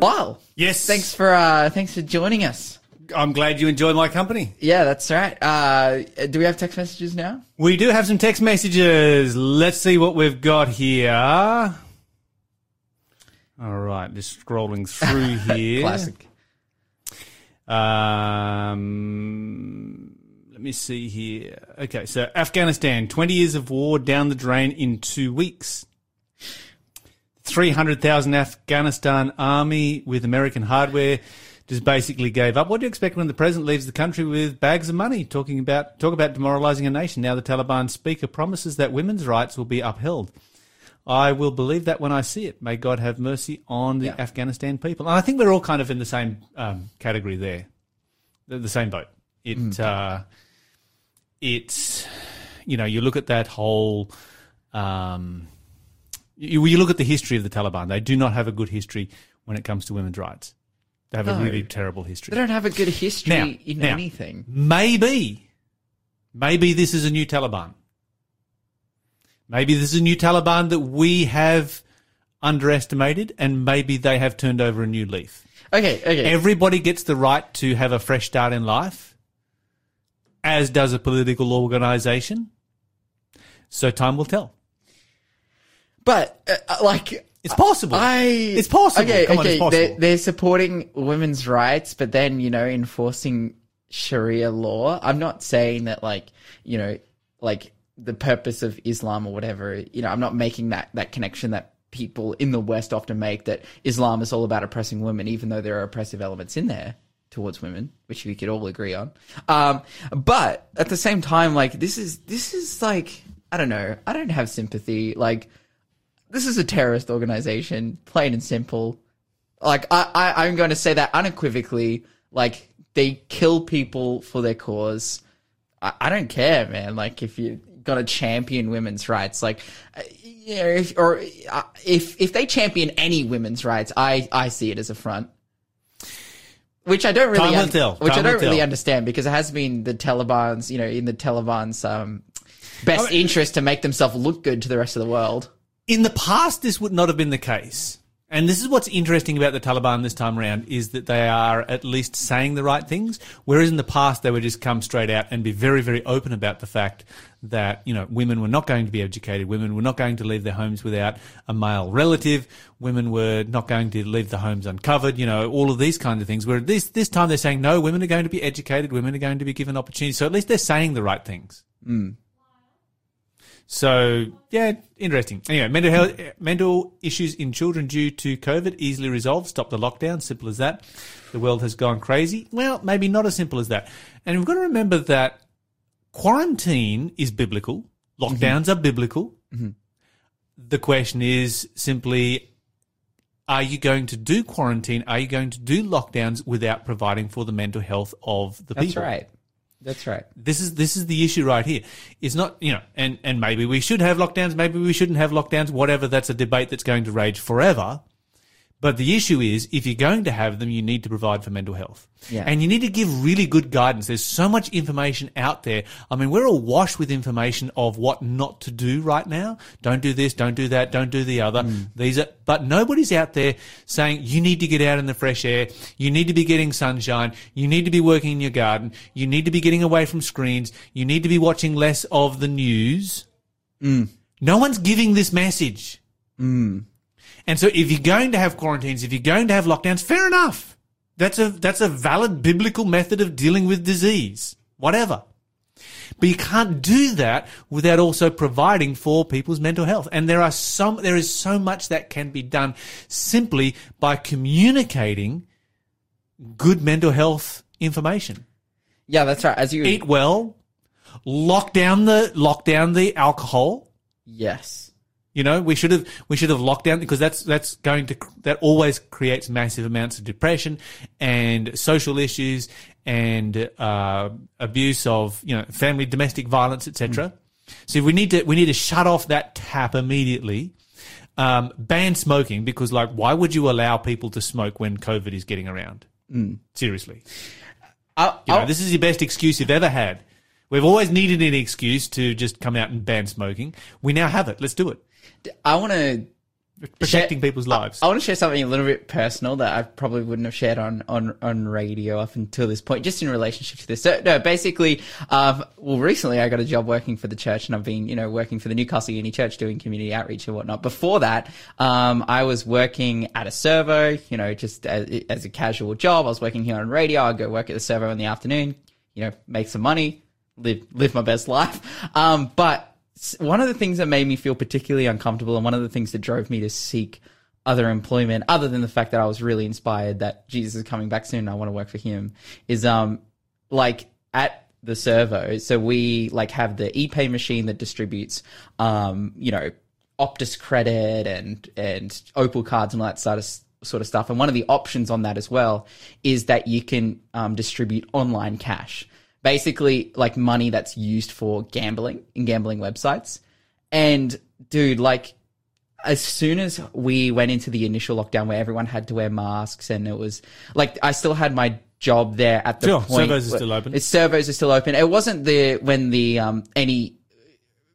Lyle, Yes. thanks for uh, thanks for joining us. I'm glad you enjoy my company. Yeah, that's right. Uh, do we have text messages now? We do have some text messages. Let's see what we've got here. All right, just scrolling through here. Classic. Um, let me see here. Okay, so Afghanistan, 20 years of war down the drain in two weeks. 300,000 Afghanistan army with American hardware just basically gave up. What do you expect when the president leaves the country with bags of money? Talking about talk about demoralizing a nation. Now the Taliban speaker promises that women's rights will be upheld. I will believe that when I see it. May God have mercy on the Yeah. Afghanistan people. And I think we're all kind of in the same um, category there, the, the same boat. It uh, it's you know you look at that whole. Um, you, you look at the history of the Taliban. They do not have a good history when it comes to women's rights. They have a really terrible history. They don't have a good history Now- in now- anything. Maybe, maybe this is a new Taliban. Maybe this is a new Taliban that we have underestimated, and maybe they have turned over a new leaf. Okay, okay. Everybody gets the right to have a fresh start in life, as does a political organization. So time will tell. But uh, like It's possible. I, It's possible. Okay, Come on, okay. it's possible. They're, they're supporting women's rights, but then you know enforcing Sharia law. I'm not saying that like you know like the purpose of Islam or whatever. You know, I'm not making that that connection that people in the West often make that Islam is all about oppressing women, even though there are oppressive elements in there towards women, which we could all agree on. Um, but at the same time, like this is this is like I don't know. I don't have sympathy. Like this is a terrorist organization, plain and simple. Like I, I I'm going to say that unequivocally. Like they kill people for their cause. I, I don't care, man. Like if you got to champion women's rights, like uh, you know, if or uh, if if they champion any women's rights, I I see it as a front. Which I don't really, un- which I Time don't really understand because it has been the Taliban's, you know, in the Taliban's um, best interest to make themselves look good to the rest of the world. In the past, this would not have been the case. And this is what's interesting about the Taliban this time around is that they are at least saying the right things, whereas in the past they would just come straight out and be very, very open about the fact that you know women were not going to be educated, women were not going to leave their homes without a male relative, women were not going to leave the homes uncovered, you know, all of these kinds of things. Where this this time they're saying no, women are going to be educated, women are going to be given opportunities. So at least they're saying the right things. Hmm. So yeah, interesting. Anyway, mental health, mental issues in children due to COVID easily resolved. Stop the lockdown. Simple as that. The world has gone crazy. Well, maybe not as simple as that. And we've got to remember that quarantine is biblical. Lockdowns are biblical. Mm-hmm. The question is simply, are you going to do quarantine? Are you going to do lockdowns without providing for the mental health of the That's people? That's right. That's right. This is this is the issue right here. It's not you know, and and maybe we should have lockdowns, maybe we shouldn't have lockdowns. Whatever, that's a debate that's going to rage forever. But the issue is, if you're going to have them, you need to provide for mental health. Yeah. And you need to give really good guidance. There's so much information out there. I mean, we're awash with information of what not to do right now. Don't do this, don't do that, don't do the other. Hmm. These are, but nobody's out there saying you need to get out in the fresh air. You need to be getting sunshine. You need to be working in your garden. You need to be getting away from screens. You need to be watching less of the news. Hmm. No one's giving this message. Hmm. And so if you're going to have quarantines, if you're going to have lockdowns, fair enough. That's a, that's a valid biblical method of dealing with disease. Whatever. But you can't do that without also providing for people's mental health. And there are some, there is so much that can be done simply by communicating good mental health information. Yeah, that's right. As you Eat well, lock down the, lock down the alcohol. yes, You know, we should have we should have locked down because that's that's going to that always creates massive amounts of depression and social issues and uh, abuse of you know family domestic violence etc. So we need to we need to shut off that tap immediately. Um, ban smoking because like why would you allow people to smoke when COVID is getting around? Seriously, I'll, you know, I'll- this is the best excuse you've ever had. We've always needed an excuse to just come out and ban smoking. We now have it. Let's do it. I want to protecting people's lives. I want to share something a little bit personal that I probably wouldn't have shared on, on, on radio up until this point, just in relationship to this. So, no, basically, um, well, recently I got a job working for the church and I've been, you know, working for the Newcastle Uni Church doing community outreach and whatnot. Before that, um, I was working at a servo, you know, just as, as a casual job. I was working here on radio. I'd go work at the servo in the afternoon, you know, make some money, live, live my best life. Um, but one of the things that made me feel particularly uncomfortable and one of the things that drove me to seek other employment other than the fact that I was really inspired that Jesus is coming back soon and I want to work for him is um like at the servo so we like have the ePay machine that distributes um you know Optus credit and and Opal cards and all that sort of sort of stuff and one of the options on that as well is that you can um, distribute online cash basically like money that's used for gambling in gambling websites. And dude, like as soon as we went into the initial lockdown where everyone had to wear masks and it was like I still had my job there at the Sure, point. servos are still open. Its servos are still open. It wasn't the when the um any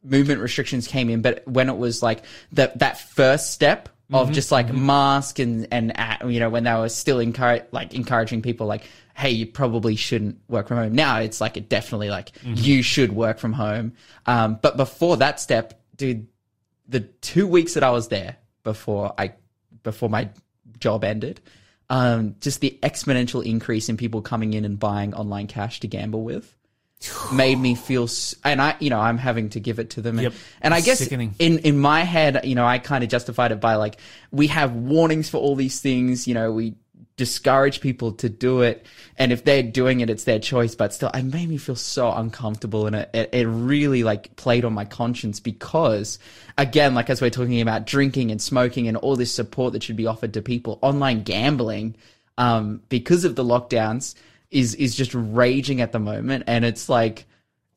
movement restrictions came in, but when it was like that that first step of Mm-hmm. just like mask and and uh, you know when they were still encourage like encouraging people like hey you probably shouldn't work from home now it's like it definitely like Mm-hmm. you should work from home um but before that step dude the two weeks that I was there before I before my job ended um just the exponential increase in people coming in and buying online cash to gamble with made me feel and I you know I'm having to give it to them and, Yep. and I guess Sickening. in in my head you know I kind of justified it by like we have warnings for all these things you know we discourage people to do it and if they're doing it it's their choice but still it made me feel so uncomfortable and it, it, it really like played on my conscience because again like as we're talking about drinking and smoking and all this support that should be offered to people online gambling um because of the lockdowns is is just raging at the moment and it's like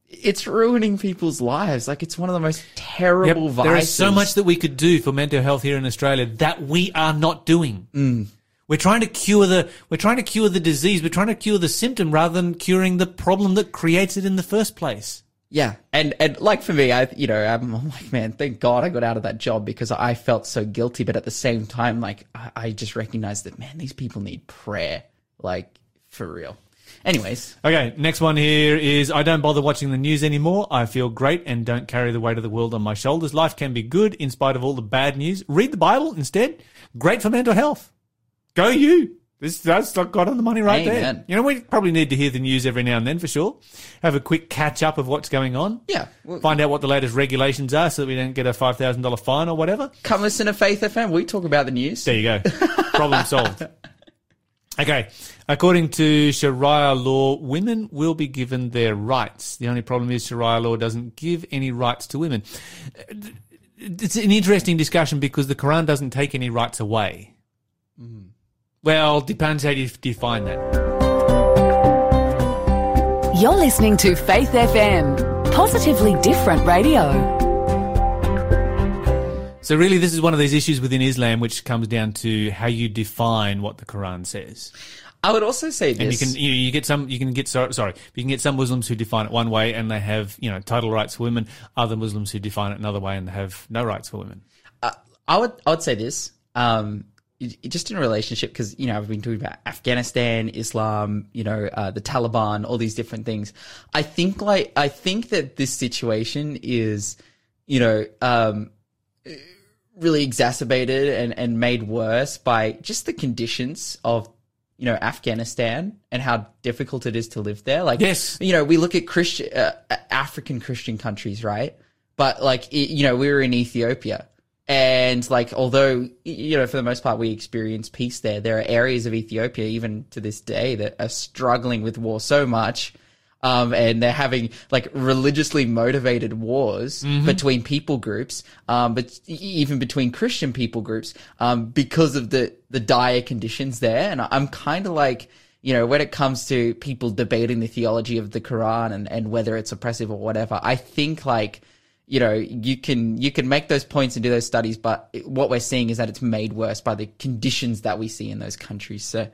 it's ruining people's lives like it's one of the most Yep, terrible vices there is so much that we could do for mental health here in Australia that we are not doing. Mm. We're trying to cure the we're trying to cure the disease. We're trying to cure the symptom rather than curing the problem that creates it in the first place. Yeah, and and like for me, I you know I'm, I'm like man, thank God I got out of that job because I felt so guilty, but at the same time, like I, I just recognized that man, these people need prayer, like for real. Anyways, Okay, next one here is I don't bother watching the news anymore. I feel great and don't carry the weight of the world on my shoulders. Life can be good in spite of all the bad news. Read the Bible instead. Great for mental health. Go you. This that's got on the money right there. You know, we probably need to hear the news every now and then for sure. Have a quick catch up of what's going on. yeah, well, Find out what the latest regulations are so that we don't get a five thousand dollar fine or whatever. come listen to Faith FM. We talk about the news. There you go. Problem solved. Okay. According to Sharia law, women will be given their rights. The only problem is Sharia law doesn't give any rights to women. It's an interesting discussion because the Quran doesn't take any rights away. Mm. Well, depends how you define that. You're listening to Faith FM, positively different radio. So really, this is one of these issues within Islam which comes down to how you define what the Quran says. I would also say this, And you can you, you get some you can get sorry, sorry you can get some Muslims who define it one way and they have you know title rights for women. Other Muslims who define it another way and have no rights for women. I would I would say this. Um, it- it- just in a relationship, because you know I've been talking about Afghanistan, Islam, you know uh, the Taliban, all these different things. I think like I think that this situation is, you know, um, really exacerbated and and made worse by just the conditions of you know Afghanistan and how difficult it is to live there. Like Yes. you know we look at Christian uh, African Christian countries, right? But like i- you know we were in Ethiopia. And like, although you know, for the most part, we experience peace there. There are areas of Ethiopia, even to this day, that are struggling with war so much, um, and they're having like religiously motivated wars between people groups, um, but even between Christian people groups, um, because of the the dire conditions there. And I'm kind of like, you know, when it comes to people debating the theology of the Quran and and whether it's oppressive or whatever, I think like you know you can you can make those points and do those studies but what we're seeing is that it's made worse by the conditions that we see in those countries. So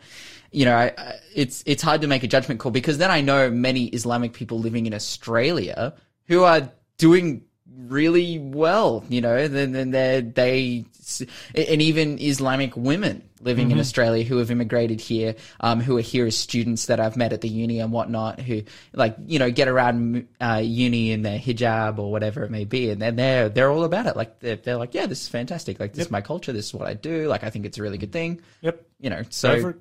you know I, I, it's it's hard to make a judgment call because then i know many islamic people living in australia who are doing really well, you know, then then they they and even Islamic women living Mm-hmm. in Australia who have immigrated here, um, who are here as students that I've met at the uni and whatnot, who like you know get around uh, uni in their hijab or whatever it may be, and then they're they're all about it. Like they're, they're like, yeah, this is fantastic. Like this is my culture. This is what I do. Like I think it's a really good thing. Yep. You know, so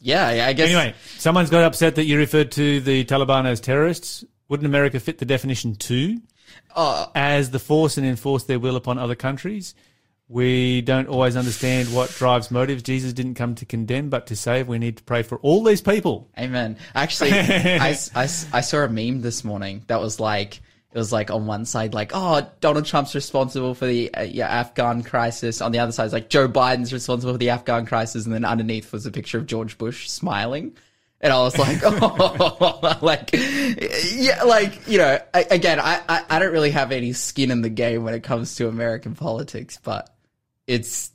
yeah, I guess Anyway, someone's got upset that you referred to the Taliban as terrorists. Wouldn't America fit the definition too? Oh. As the force and enforce their will upon other countries? We don't always understand what drives motives. Jesus didn't come to condemn, but to save. We need to pray for all these people. Amen. Actually, I, I, I saw a meme this morning that was like, it was like on one side, like, oh, Donald Trump's responsible for the uh, yeah, Afghan crisis. On the other side, it's like Joe Biden's responsible for the Afghan crisis. And then underneath was a picture of George Bush smiling. And I was like, oh, like, yeah, like, you know, I, again, I, I, I don't really have any skin in the game when it comes to American politics, but it's,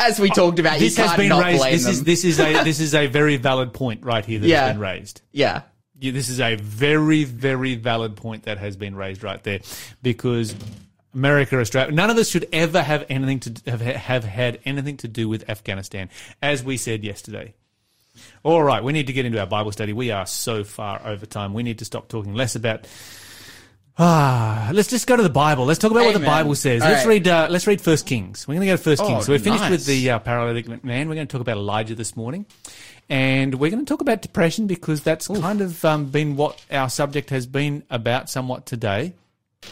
as we talked about, This has been raised. This them. is this is a this is a very valid point right here that Yeah. has been raised. yeah. Yeah, this is a very, very valid point that has been raised right there, because America, Australia, none of us should ever have anything to have, have had anything to do with Afghanistan, as we said yesterday. All right, we need to get into our Bible study. We are so far over time. We need to stop talking less about. Ah, let's just go to the Bible. Let's talk about what the Bible says. All let's right. read. Uh, let's read First Kings. We're going to go to First Oh, Kings. So we're finished nice. with the uh, paralytic man. We're going to talk about Elijah this morning, and we're going to talk about depression because that's kind of um, been what our subject has been about somewhat today.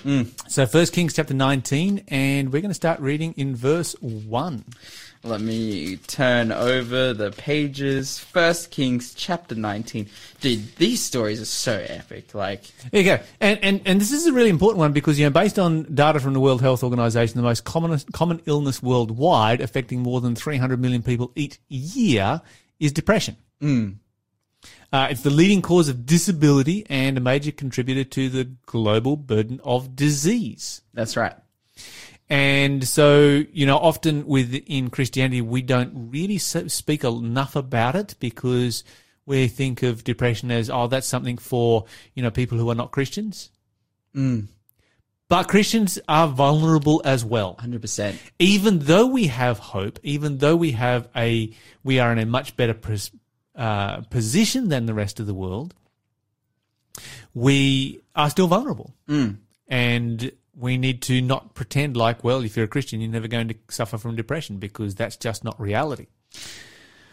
Mm. So First Kings chapter nineteen, and we're going to start reading in verse one. Let me turn over the pages. First Kings chapter 19. Dude, these stories are so epic. Like, There you go. And, and, and this is a really important one because, you know, based on data from the World Health Organization, the most common, common illness worldwide affecting more than 300 million people each year is depression. Uh, it's the leading cause of disability and a major contributor to the global burden of disease. that's right. And so, you know, often within Christianity, we don't really speak enough about it because we think of depression as, oh, that's something for, you know, people who are not Christians. But Christians are vulnerable as well. 100%. Even though we have hope, even though we have a, we are in a much better uh, position than the rest of the world, we are still vulnerable. And we need to not pretend like, well, if you're a Christian, you're never going to suffer from depression because that's just not reality.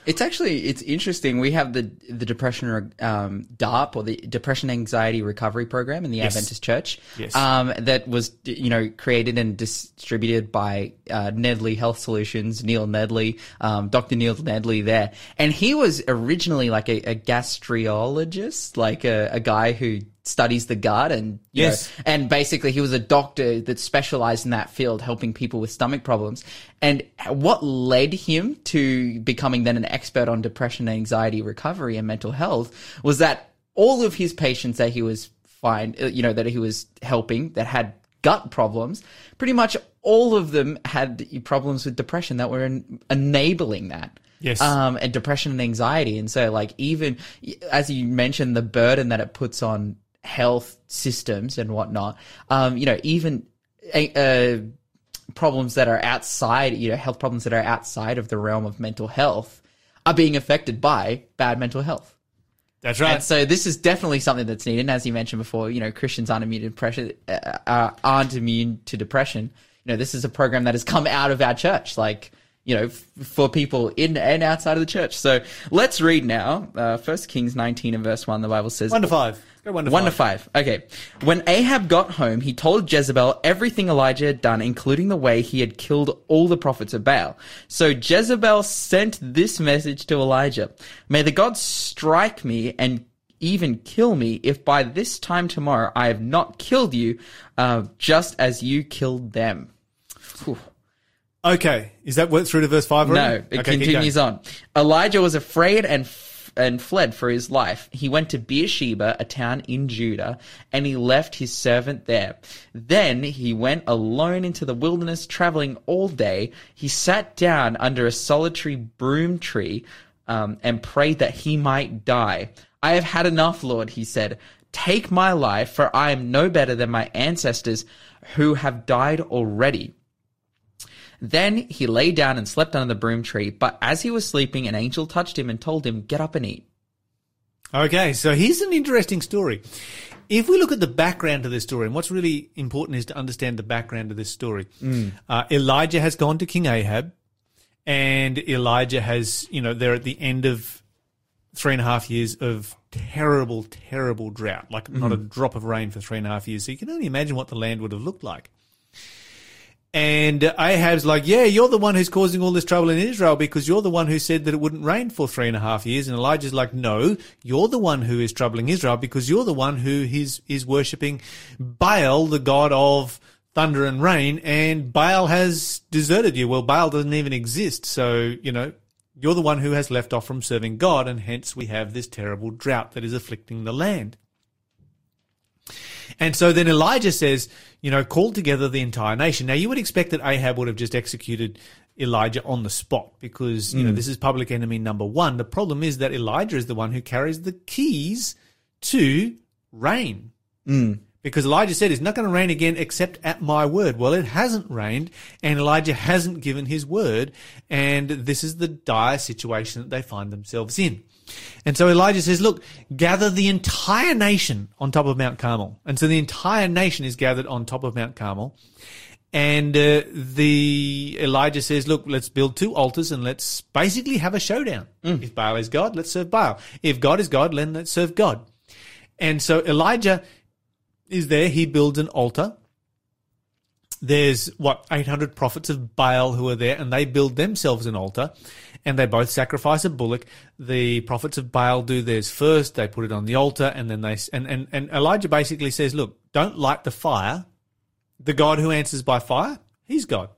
It's actually, it's interesting. We have the, the depression, um, DARP or the depression anxiety recovery program in the Yes. Adventist church. Yes. Um, that was, you know, created and distributed by, uh, Nedley Health Solutions, Neil Nedley, um, Dr. Neil Nedley there. And he was originally like a, a gastriologist, like a, a guy who studies the gut and, you Yes. know, and basically he was a doctor that specialized in that field, helping people with stomach problems. And what led him to becoming then an expert on depression, anxiety, recovery, and mental health was that all of his patients that he was fine, uh, you know, that he was helping that had gut problems, pretty much all of them had problems with depression that were en- enabling that. Yes. Um, and depression and anxiety. And so like even as you mentioned, the burden that it puts on health systems and whatnot, um, you know, even, uh, problems that are outside, you know, health problems that are outside of the realm of mental health are being affected by bad mental health. That's right. And so this is definitely something that's needed. And as you mentioned before, you know, Christians aren't immune to depression, uh, uh, aren't immune to depression. You know, this is a program that has come out of our church, like, you know, f- for people in and outside of the church. So let's read now. Uh, First Kings 19 and verse 1, the Bible says, one to five. Go one to one to five. five. Okay. When Ahab got home, he told Jezebel everything Elijah had done, including the way he had killed all the prophets of Baal. So Jezebel sent this message to Elijah. May the gods strike me and even kill me if by this time tomorrow I have not killed you, uh, just as you killed them. Whew. Okay. Is that through to verse five No, already? it Okay, continues on. Elijah was afraid and and fled for his life. He went to Beersheba, a town in Judah, and he left his servant there. Then he went alone into the wilderness, traveling all day. He sat down under a solitary broom tree um, and prayed that he might die. I have had enough, Lord, he said. Take my life, for I am no better than my ancestors who have died already. Then he lay down and slept under the broom tree, but as he was sleeping, an angel touched him and told him, Get up and eat. Okay, so here's an interesting story. If we look at the background to this story, and what's really important is to understand the background of this story. Uh, Elijah has gone to King Ahab, and Elijah has, you know, they're at the end of three and a half years of terrible, terrible drought, like not a drop of rain for three and a half years. So you can only imagine what the land would have looked like. And Ahab's like, yeah, you're the one who's causing all this trouble in Israel because you're the one who said that it wouldn't rain for three and a half years. And Elijah's like, no, you're the one who is troubling Israel because you're the one who is, is worshipping Baal, the god of thunder and rain, and Baal has deserted you. Well, Baal doesn't even exist. So, you know, you're the one who has left off from serving God, and hence we have this terrible drought that is afflicting the land. And so then Elijah says, you know, call together the entire nation. Now you would expect that Ahab would have just executed Elijah on the spot because, you know, mm. this is public enemy number one. The problem is that Elijah is the one who carries the keys to rain. Mm. Because Elijah said it's not going to rain again except at my word. Well, it hasn't rained and Elijah hasn't given his word. And this is the dire situation that they find themselves in. And so Elijah says, look, gather the entire nation on top of Mount Carmel. And so the entire nation is gathered on top of Mount Carmel. And uh, the Elijah says, look, let's build two altars and let's basically have a showdown. If Baal is God, let's serve Baal. If God is God, then let's serve God. And so Elijah is there. He builds an altar. There's what 800 prophets of Baal who are there, and they build themselves an altar, and they both sacrifice a bullock. The prophets of Baal do theirs first. They put it on the altar, and then they and and, and Elijah basically says, "Look, don't light the fire. The God who answers by fire, He's God."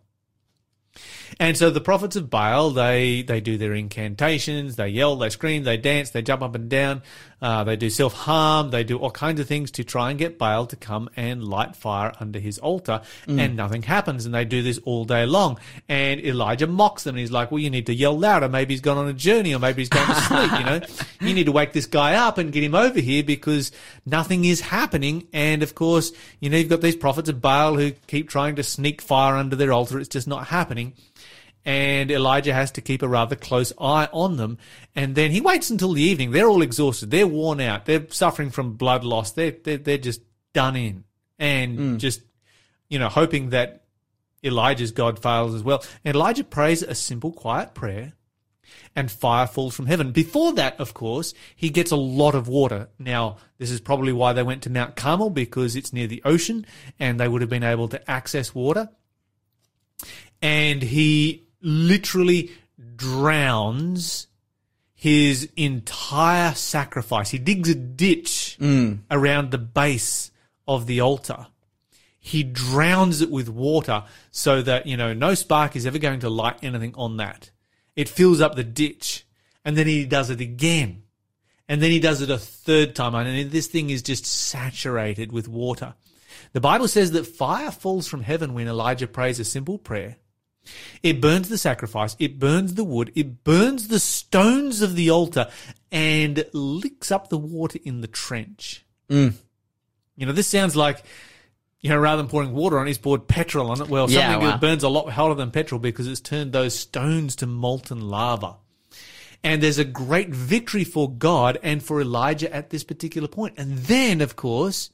And so the prophets of Baal, they, they do their incantations, they yell, they scream, they dance, they jump up and down, uh, they do self harm, they do all kinds of things to try and get Baal to come and light fire under his altar, and nothing happens. And they do this all day long. And Elijah mocks them, and he's like, "Well, you need to yell louder. Maybe he's gone on a journey, or maybe he's gone to sleep. You know, you need to wake this guy up and get him over here because nothing is happening." And of course, you know, you've got these prophets of Baal who keep trying to sneak fire under their altar. It's just not happening and Elijah has to keep a rather close eye on them. And then he waits until the evening. They're all exhausted. They're worn out. They're suffering from blood loss. They're they're, they're just done in, and hmm. just you know hoping that Elijah's God fails as well. And Elijah prays a simple, quiet prayer. And fire falls from heaven. Before that, of course, he gets a lot of water. Now, this is probably why they went to Mount Carmel because it's near the ocean and they would have been able to access water. And he literally drowns his entire sacrifice. He digs a ditch mm. around the base of the altar. He drowns it with water so that, you know, no spark is ever going to light anything on that. It fills up the ditch. And then he does it again. And then he does it a third time. And this thing is just saturated with water. The Bible says that fire falls from heaven when Elijah prays a simple prayer. It burns the sacrifice, it burns the wood, it burns the stones of the altar, and licks up the water in the trench. Mm. You know, this sounds like, you know, rather than pouring water on it, he's poured petrol on it. Well, Yeah, something wow. that burns a lot hotter than petrol because it's turned those stones to molten lava. And there's a great victory for God and for Elijah at this particular point. And then, of course,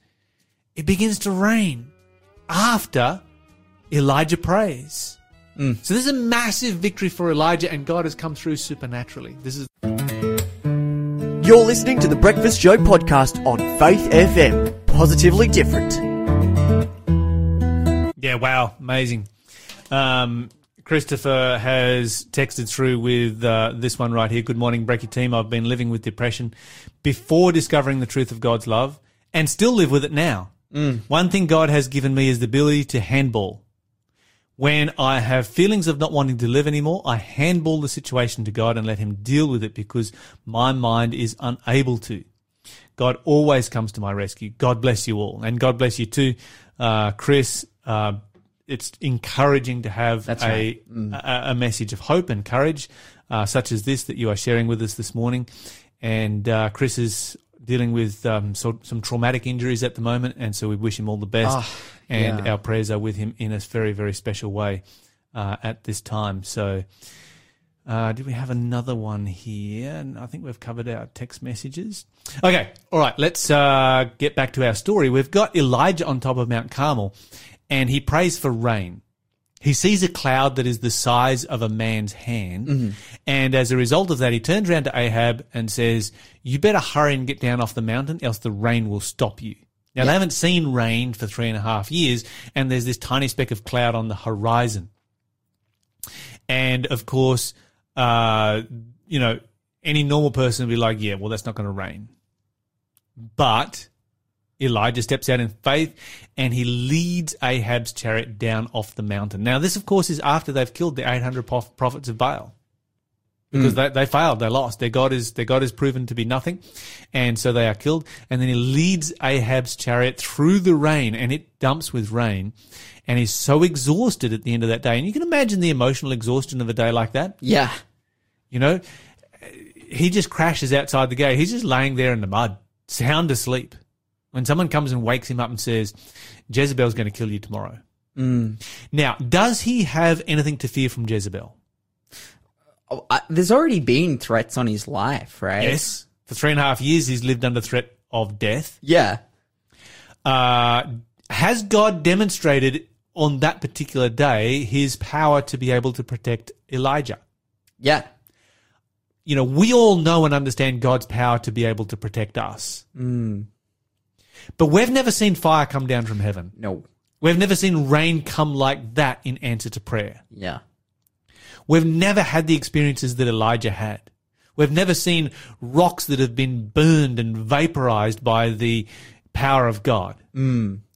it begins to rain after Elijah prays. So this is a massive victory for Elijah, and God has come through supernaturally. This is You're listening to the Breakfast Show podcast on Faith FM. Positively different. yeah, wow, amazing. Um, Christopher has texted through with uh, this one right here. Good morning, Breaky team. I've been living with depression before discovering the truth of God's love, and still live with it now. One thing God has given me is the ability to handball. When I have feelings of not wanting to live anymore, I handball the situation to God and let Him deal with it because my mind is unable to. God always comes to my rescue. God bless you all. And God bless you too, uh, Chris. Uh, it's encouraging to have a, right. a, a message of hope and courage, uh, such as this that you are sharing with us this morning. And uh, Chris is dealing with um, so, some traumatic injuries at the moment, and so we wish him all the best. Ah, and yeah. our prayers are with him in a very, very special way uh, at this time. So, uh, did we have another one here? And I think we've covered our text messages. Okay, all right. Let's uh, get back to our story. We've got Elijah on top of Mount Carmel, and he prays for rain. He sees a cloud that is the size of a man's hand. And as a result of that, he turns around to Ahab and says, You better hurry and get down off the mountain, else the rain will stop you. Now, they haven't seen rain for three and a half years, and there's this tiny speck of cloud on the horizon. And of course, uh, you know, any normal person would be like, Yeah, well, that's not going to rain. But Elijah steps out in faith and he leads Ahab's chariot down off the mountain. Now, this, of course, is after they've killed the 800 prophets of Baal. Because hmm. they, they failed, they lost. Their God is their God is proven to be nothing, and so they are killed. And then he leads Ahab's chariot through the rain, and it dumps with rain, and he's so exhausted at the end of that day. And you can imagine the emotional exhaustion of a day like that. Yeah. You know, he just crashes outside the gate. He's just laying there in the mud, sound asleep. When someone comes and wakes him up and says, Jezebel's going to kill you tomorrow. Hmm. Now, does he have anything to fear from Jezebel? I, there's already been threats on his life, right? Yes. For three and a half years, he's lived under threat of death. Yeah. Uh, has God demonstrated on that particular day his power to be able to protect Elijah? Yeah. you know, we all know and understand God's power to be able to protect us. But we've never seen fire come down from heaven. No. We've never seen rain come like that in answer to prayer. Yeah. We've never had the experiences that Elijah had. We've never seen rocks that have been burned and vaporized by the power of God.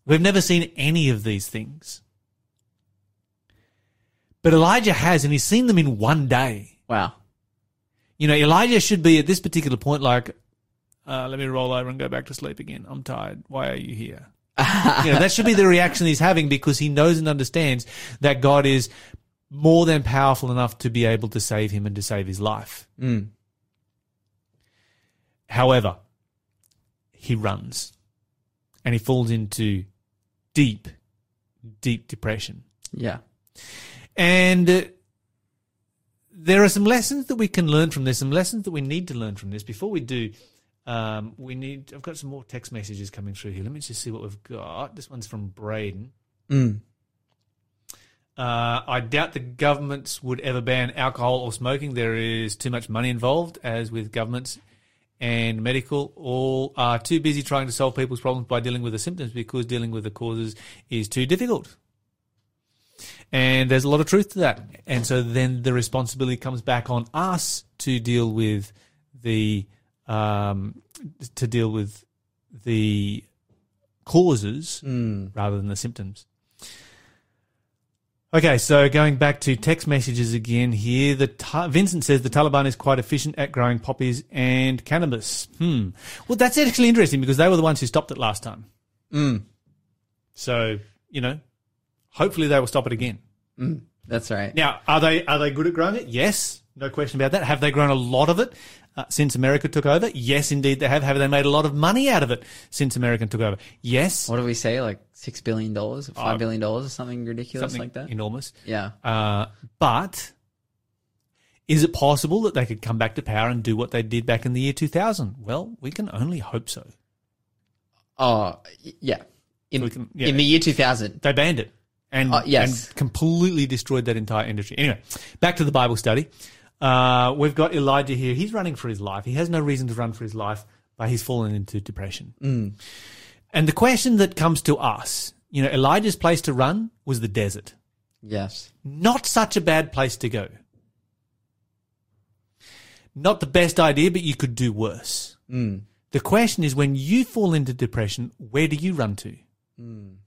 We've never seen any of these things. But Elijah has, and he's seen them in one day. Wow. You know, Elijah should be at this particular point like, uh, let me roll over and go back to sleep again. I'm tired. Why are you here? you know, that should be the reaction he's having because he knows and understands that God is more than powerful enough to be able to save him and to save his life. However, he runs and he falls into deep, deep depression. Yeah. And uh, there are some lessons that we can learn from this, some lessons that we need to learn from this. Before we do, um, we need. I've got some more text messages coming through here. Let me just see what we've got. This one's from Braden. Uh, I doubt the governments would ever ban alcohol or smoking. There is too much money involved, as with governments and medical. All are too busy trying to solve people's problems by dealing with the symptoms because dealing with the causes is too difficult. And there's a lot of truth to that. And so then the responsibility comes back on us to deal with the um, to deal with the causes rather than the symptoms. Okay, so going back to text messages again here, the Ta- Vincent says the Taliban is quite efficient at growing poppies and cannabis. Hmm. Well, that's actually interesting because they were the ones who stopped it last time. Hmm. So you know, hopefully they will stop it again. That's right. Now, are they are they good at growing it? Yes, no question about that. Have they grown a lot of it uh, since America took over? Yes, indeed they have. Have they made a lot of money out of it since America took over? Yes, What do we say? Like six billion dollars, five Oh. billion dollars, or something ridiculous something like that? enormous. yeah. Uh, but is it possible that they could come back to power and do what they did back in the year 2000? Well, we can only hope so. Oh, yeah. In We can- yeah. in the year two thousand. They banned it and, Uh, yes. and completely destroyed that entire industry. Anyway, back to the Bible study. Uh, we've got Elijah here. He's running for his life. He has no reason to run for his life, but he's fallen into depression. Mm. And the question that comes to us, you know, Elijah's place to run was the desert. Yes. Not such a bad place to go. Not the best idea, but you could do worse. Mm. The question is when you fall into depression, where do you run to? Mm.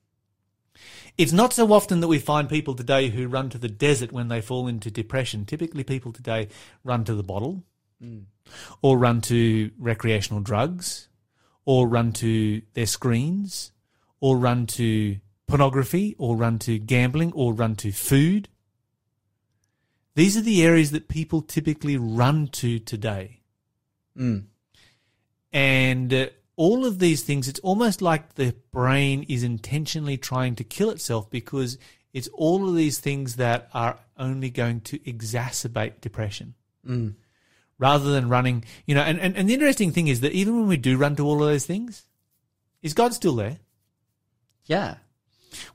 It's not so often that we find people today who run to the desert when they fall into depression. Typically, people today run to the bottle, or run to recreational drugs, or run to their screens, or run to pornography, or run to gambling, or run to food. These are the areas that people typically run to today. And uh, all of these things, it's almost like the brain is intentionally trying to kill itself because it's all of these things that are only going to exacerbate depression. Mm. Rather than running, you know, and, and, and the interesting thing is that even when we do run to all of those things, is God still there? Yeah.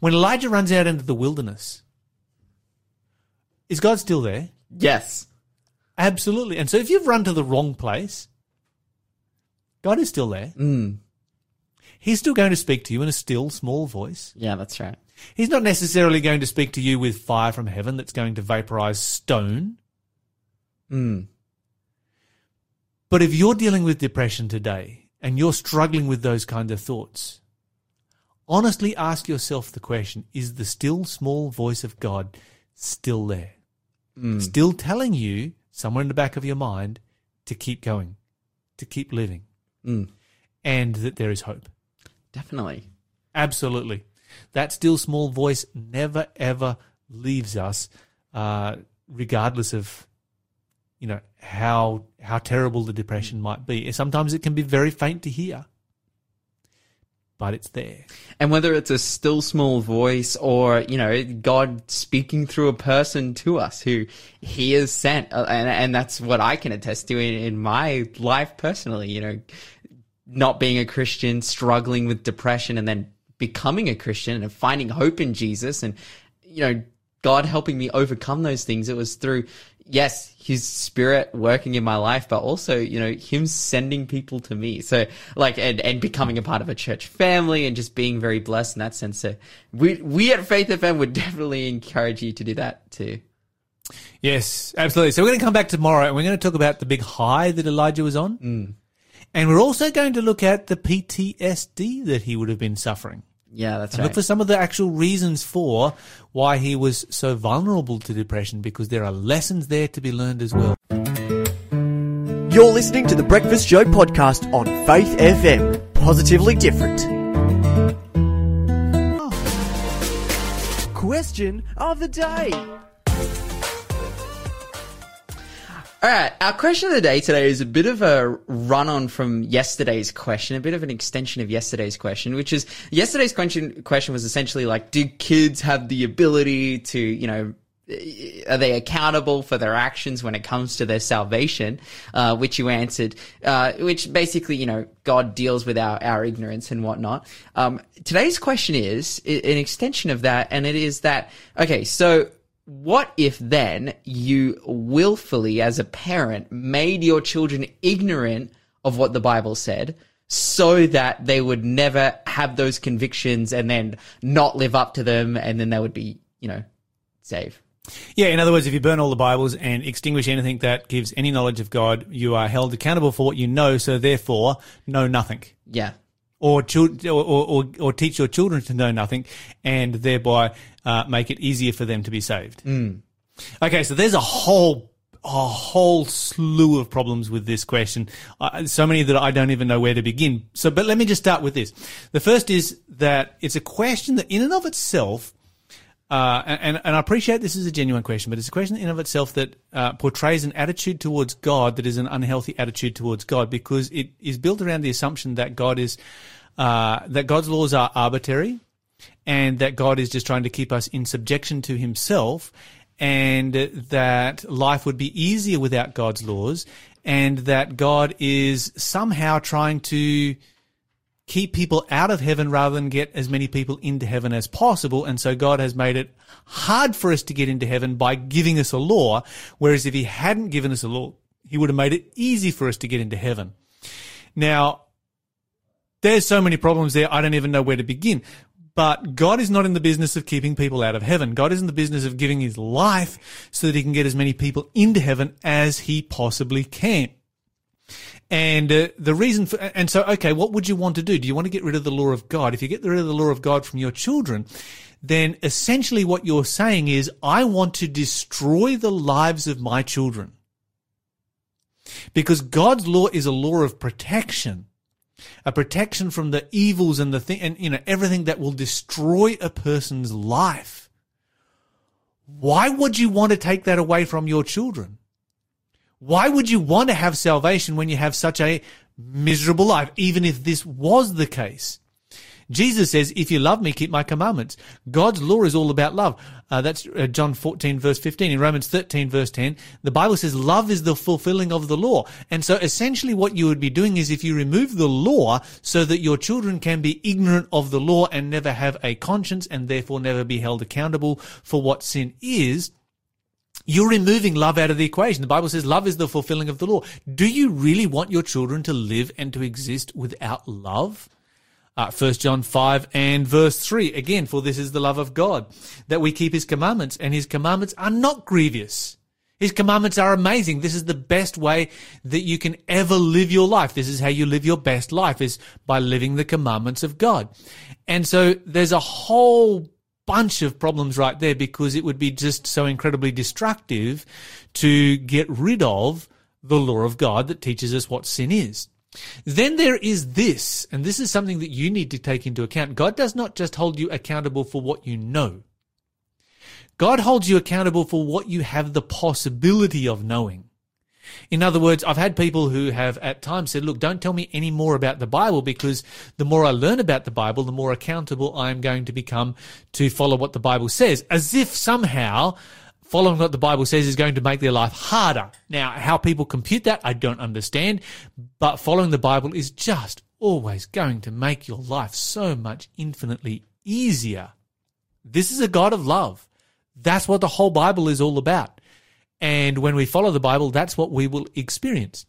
When Elijah runs out into the wilderness, is God still there? Yes. Absolutely. And so if you've run to the wrong place, God is still there. Mm. He's still going to speak to you in a still, small voice. Yeah, that's right. He's not necessarily going to speak to you with fire from heaven that's going to vaporize stone. Mm. But if you're dealing with depression today and you're struggling with those kinds of thoughts, honestly ask yourself the question is the still, small voice of God still there? Still telling you, somewhere in the back of your mind, to keep going, to keep living, Mm. and that there is hope. Definitely. Absolutely. That still small voice never ever leaves us, uh, regardless of, you know, how how terrible the depression might be. Sometimes it can be very faint to hear, but it's there. And whether it's a still small voice or, you know, God speaking through a person to us who he has sent. Uh, And, and that's what I can attest to in, in my life personally, you know, not being a Christian, struggling with depression and then becoming a Christian and finding hope in Jesus and, you know, God helping me overcome those things. It was through, yes, his spirit working in my life, but also, you know, him sending people to me. So like, and, and becoming a part of a church family and just being very blessed in that sense. So we, we at Faith FM would definitely encourage you to do that too. Yes, absolutely. So we're going to come back tomorrow and we're going to talk about the big high that Elijah was on. Mm. And we're also going to look at the PTSD that he would have been suffering. Yeah, that's And right. look for some of the actual reasons for why he was so vulnerable to depression because there are lessons there to be learned as well. You're listening to the Breakfast Show podcast on Faith FM. Positively different. Question of the day. All right, our question of the day today is a bit of a run on from yesterday's question, a bit of an extension of yesterday's question, which is yesterday's question question was essentially like, do kids have the ability to, you know, are they accountable for their actions when it comes to their salvation? Uh, which you answered, uh, which basically, you know, God deals with our, our ignorance and whatnot. Um, today's question is an extension of that, and it is that, okay, so what if then you willfully, as a parent, made your children ignorant of what the Bible said so that they would never have those convictions and then not live up to them and then they would be, you know, saved? Yeah, in other words, if you burn all the Bibles and extinguish anything that gives any knowledge of God, you are held accountable for what you know, so therefore know nothing. Yeah. Or, or, or, or, teach your children to know nothing and thereby uh, make it easier for them to be saved. Okay, so there's a whole a whole slew of problems with this question. Uh, so many that I don't even know where to begin. So, but let me just start with this. The first is that it's a question that, in and of itself, uh, and, and I appreciate this is a genuine question, but it's a question in of itself that uh, portrays an attitude towards God that is an unhealthy attitude towards God because it is built around the assumption that God is uh, that God's laws are arbitrary and that God is just trying to keep us in subjection to Himself, and that life would be easier without God's laws, and that God is somehow trying to keep people out of heaven rather than get as many people into heaven as possible. And so God has made it hard for us to get into heaven by giving us a law. Whereas if he hadn't given us a law, he would have made it easy for us to get into heaven. Now, there's so many problems there. I don't even know where to begin. But God is not in the business of keeping people out of heaven. God is in the business of giving his life so that he can get as many people into heaven as he possibly can. And uh, the reason for, and so, okay, what would you want to do? Do you want to get rid of the law of God? If you get rid of the law of God from your children, then essentially what you're saying is, I want to destroy the lives of my children. Because God's law is a law of protection, a protection from the evils and the thing, and you know, everything that will destroy a person's life. Why would you want to take that away from your children? Why would you want to have salvation when you have such a miserable life, even if this was the case. Jesus says, if you love me, keep my commandments. God's law is all about love. Uh, that's uh, John 14 verse 15. In Romans 13 verse 10, the Bible says love is the fulfilling of the law. And so essentially what you would be doing is if you remove the law so that your children can be ignorant of the law and never have a conscience and therefore never be held accountable for what sin is, you're removing love out of the equation. The Bible says love is the fulfilling of the law. Do you really want your children to live and to exist without love? Uh, 1 John 5 and verse 3. Again, for this is the love of God, that we keep his commandments, and his commandments are not grievous. His commandments are amazing. This is the best way that you can ever live your life. This is how you live your best life is by living the commandments of God. And so there's a whole bunch of problems right there because it would be just so incredibly destructive to get rid of the law of God that teaches us what sin is. Then there is this, and this is something that you need to take into account. God does not just hold you accountable for what you know. God holds you accountable for what you have the possibility of knowing. In other words, I've had people who have at times said, look, don't tell me any more about the Bible because the more I learn about the Bible, the more accountable I am going to become to follow what the Bible says, as if somehow following what the Bible says is going to make their life harder. Now, how people compute that, I don't understand, but following the Bible is just always going to make your life so much infinitely easier. This is a God of love. That's what the whole Bible is all about. And when we follow the Bible, that's what we will experience.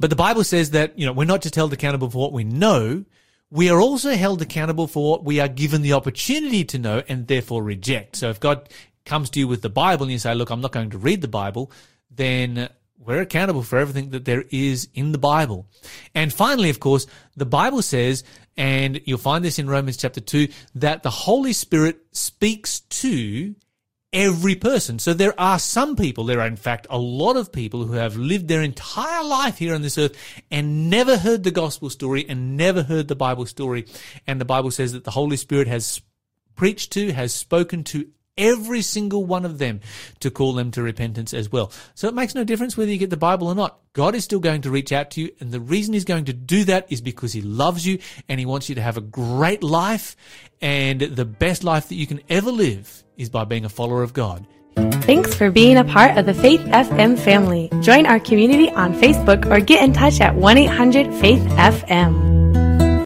But the Bible says that, you know, we're not just held accountable for what we know, we are also held accountable for what we are given the opportunity to know and therefore reject. So if God comes to you with the Bible and you say, look, I'm not going to read the Bible, then we're accountable for everything that there is in the Bible. And finally, of course, the Bible says, and you'll find this in Romans chapter 2, that the Holy Spirit speaks to every person. So there are some people, there are in fact a lot of people who have lived their entire life here on this earth and never heard the gospel story and never heard the Bible story. And the Bible says that the Holy Spirit has preached to, has spoken to every single one of them to call them to repentance as well. So it makes no difference whether you get the Bible or not. God is still going to reach out to you. And the reason he's going to do that is because he loves you and he wants you to have a great life. And the best life that you can ever live is by being a follower of God. Thanks for being a part of the Faith FM family. Join our community on Facebook or get in touch at 1 800 Faith FM.